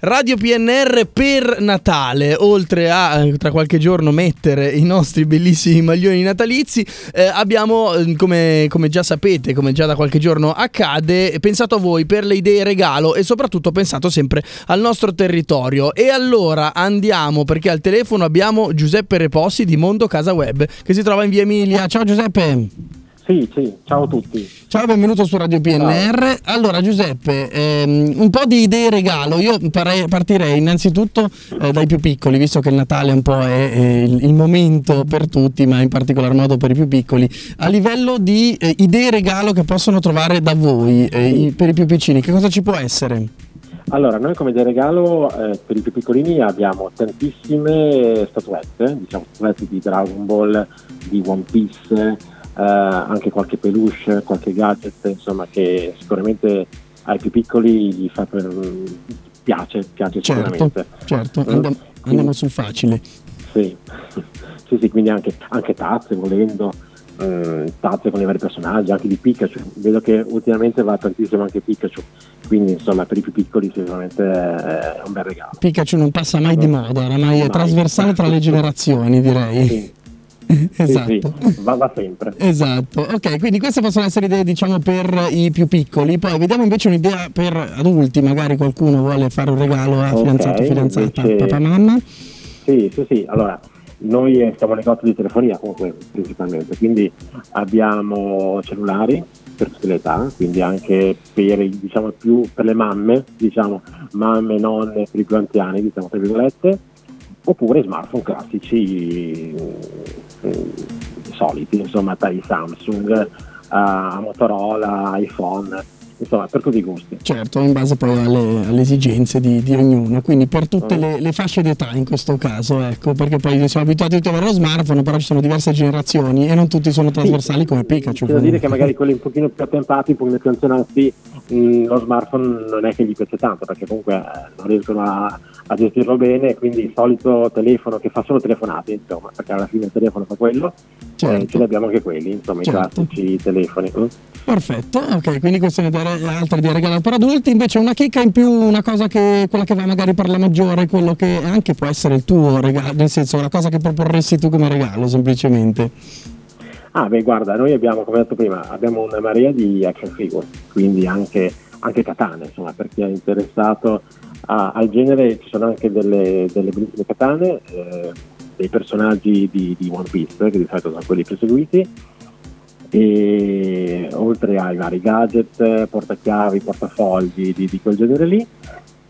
Radio PNR per Natale, oltre a eh, tra qualche giorno mettere i nostri bellissimi maglioni natalizi, eh, abbiamo, eh, come, come, già sapete, come già da qualche giorno accade, pensato a voi per le idee regalo e soprattutto pensato sempre al nostro territorio. E allora andiamo perché al telefono abbiamo Giuseppe Repossi di Mondo Casa Web che si trova in via Emilia. Ciao Giuseppe! Sì, sì, ciao a tutti. Ciao, benvenuto su Radio PNR. Ciao. Allora, Giuseppe, ehm, un po' di idee regalo. Io parei, partirei innanzitutto eh, dai più piccoli, visto che il Natale un po' è, è il, il, momento per tutti, ma in particolar modo per i più piccoli. A livello di eh, idee regalo che possono trovare da voi eh, per i più piccini, che cosa ci può essere? Allora, noi come idea regalo eh, per i più piccolini abbiamo tantissime statuette, diciamo statuette di Dragon Ball, di One Piece eh, anche qualche peluche, qualche gadget, insomma, che sicuramente ai più piccoli gli fa per, piace, piace certo, sicuramente. Certo, mm? andiamo, andiamo sul facile. Sì. sì, sì, quindi anche, anche tazze volendo, eh, tazze con i vari personaggi, anche di Pikachu. Vedo che ultimamente va tantissimo anche Pikachu, quindi insomma per i più piccoli sicuramente è un bel regalo. Pikachu non passa mai di moda, oramai è trasversale tra le generazioni direi. Sì esatto. Sì, sì, va, va, sempre. Esatto, ok, quindi queste possono essere idee diciamo per i più piccoli, poi vediamo invece un'idea per adulti, magari qualcuno vuole fare un regalo a okay, fidanzato, fidanzata, invece... papà, mamma. Sì, sì, sì, allora noi siamo un negozio di telefonia comunque principalmente, quindi abbiamo cellulari per tutte le età, quindi anche per, diciamo, più, per le mamme, diciamo mamme, nonne, per i più anziani, diciamo tra virgolette, oppure smartphone classici eh, soliti, insomma, dai Samsung a Motorola, iPhone insomma per tutti i gusti. Certo, in base poi alle, alle esigenze di, di, ognuno, quindi per tutte le, le, fasce d'età in questo caso, ecco, perché poi siamo abituati tutti ad avere lo smartphone, però ci sono diverse generazioni e non tutti sono trasversali sì, come Pikachu. Devo dire che magari quelli un pochino più attempati, un pochino più anzionati, mm, lo smartphone non è che gli piace tanto, perché comunque eh, non riescono a, a gestirlo bene, quindi il solito telefono che fa solo telefonate, insomma, perché alla fine il telefono fa quello, certo. eh, ce ne abbiamo anche quelli, insomma, certo. i classici telefoni. Mm. Perfetto, ok, quindi queste sono altre di regalare per adulti, invece una chicca in più, una cosa che quella che va magari per la maggiore, quello che anche può essere il tuo regalo, nel senso una cosa che proporresti tu come regalo semplicemente. Ah, beh, guarda, noi abbiamo, come detto prima, abbiamo una marea di action figure, quindi anche, anche katane, insomma, per chi è interessato a, al genere ci sono anche delle, delle bellissime katane, eh, dei personaggi di, di One Piece, che di solito sono quelli perseguiti. E oltre ai vari gadget, portachiavi, portafogli di, di quel genere lì.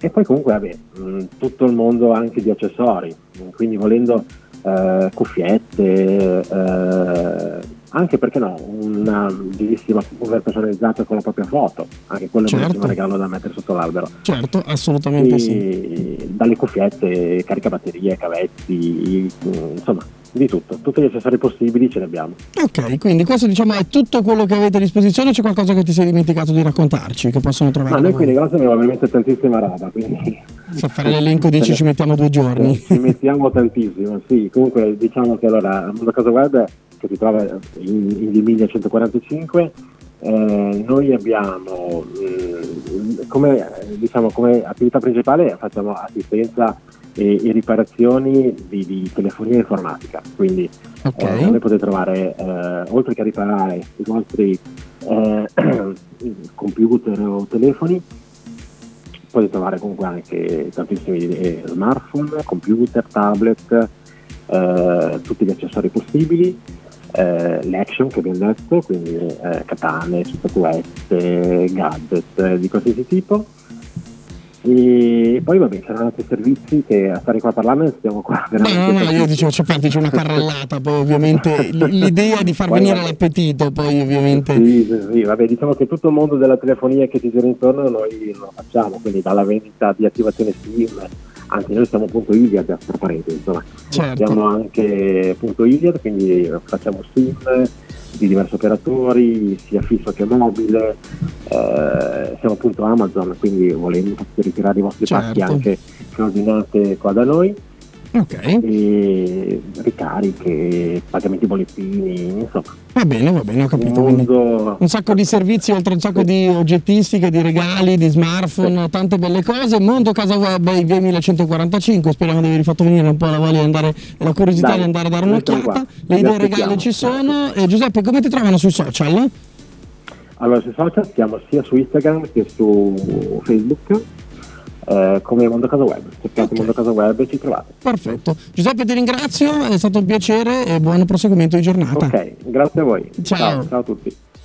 E poi comunque vabbè, tutto il mondo anche di accessori, quindi volendo eh, cuffiette, eh, anche perché no, una bellissima cover personalizzata con la propria foto, anche quello certo. è un certo. regalo da mettere sotto l'albero. Certo, assolutamente e, sì. Dalle cuffiette, caricabatterie, cavetti, insomma di tutto, tutti gli accessori possibili ce ne abbiamo. Ok, quindi questo diciamo è tutto quello che avete a disposizione, c'è qualcosa che ti sei dimenticato di raccontarci, che possono trovare? Ma noi qui in negozio abbiamo veramente tantissima roba, quindi... Se fare l'elenco dici ci mettiamo due giorni. Ci mettiamo tantissimo, sì, comunque diciamo che allora, Mondo Casa Web che si trova in, in Emilia 145, eh, noi abbiamo mm, come, diciamo, come attività principale facciamo assistenza e, e riparazioni di, di, telefonia informatica. Quindi okay. eh, voi potete trovare, eh, oltre che a riparare i vostri eh, computer o telefoni, potete trovare comunque anche tantissimi eh, smartphone, computer, tablet, eh, tutti gli accessori possibili. Eh, l'action che abbiamo detto, quindi eh, katane, statuette, gadget di qualsiasi tipo, e poi vabbè c'erano altri servizi che a stare qua a parlarne stiamo qua veramente no no io dicevo c'è c'è una carrellata poi ovviamente l'idea di far poi, venire l'appetito poi ovviamente sì, sì, sì, vabbè diciamo che tutto il mondo della telefonia che ci gira intorno noi lo facciamo quindi dalla vendita di attivazione Steam anche noi siamo punto Iliad tra parentesi insomma certo. siamo anche punto Iliad quindi facciamo Steam di diversi operatori sia fisso che mobile eh, siamo appunto Amazon, quindi volendo potete ritirare i vostri certo. pacchi anche che ordinate qua da noi. Okay. e ricariche, pagamenti bollettini, insomma. Va bene, va bene, ho capito. Un, mondo... un sacco di servizi, oltre un sacco di oggettistica, di regali, di smartphone, sì. tante belle cose. Mondo Casa Web via 1145. Speriamo di aver fatto venire un po' la voglia di andare, la curiosità Dai, di andare a dare un'occhiata. Le idee regali ci sono. E Giuseppe, come ti trovano sui social? Allora, sui social siamo sia su Instagram che su Facebook eh, come Mondo Casa Web. Cercate okay. Mondo Casa Web e ci trovate. Perfetto. Giuseppe ti ringrazio, è stato un piacere e buon proseguimento di giornata. Ok, grazie a voi. Ciao, ciao, ciao a tutti.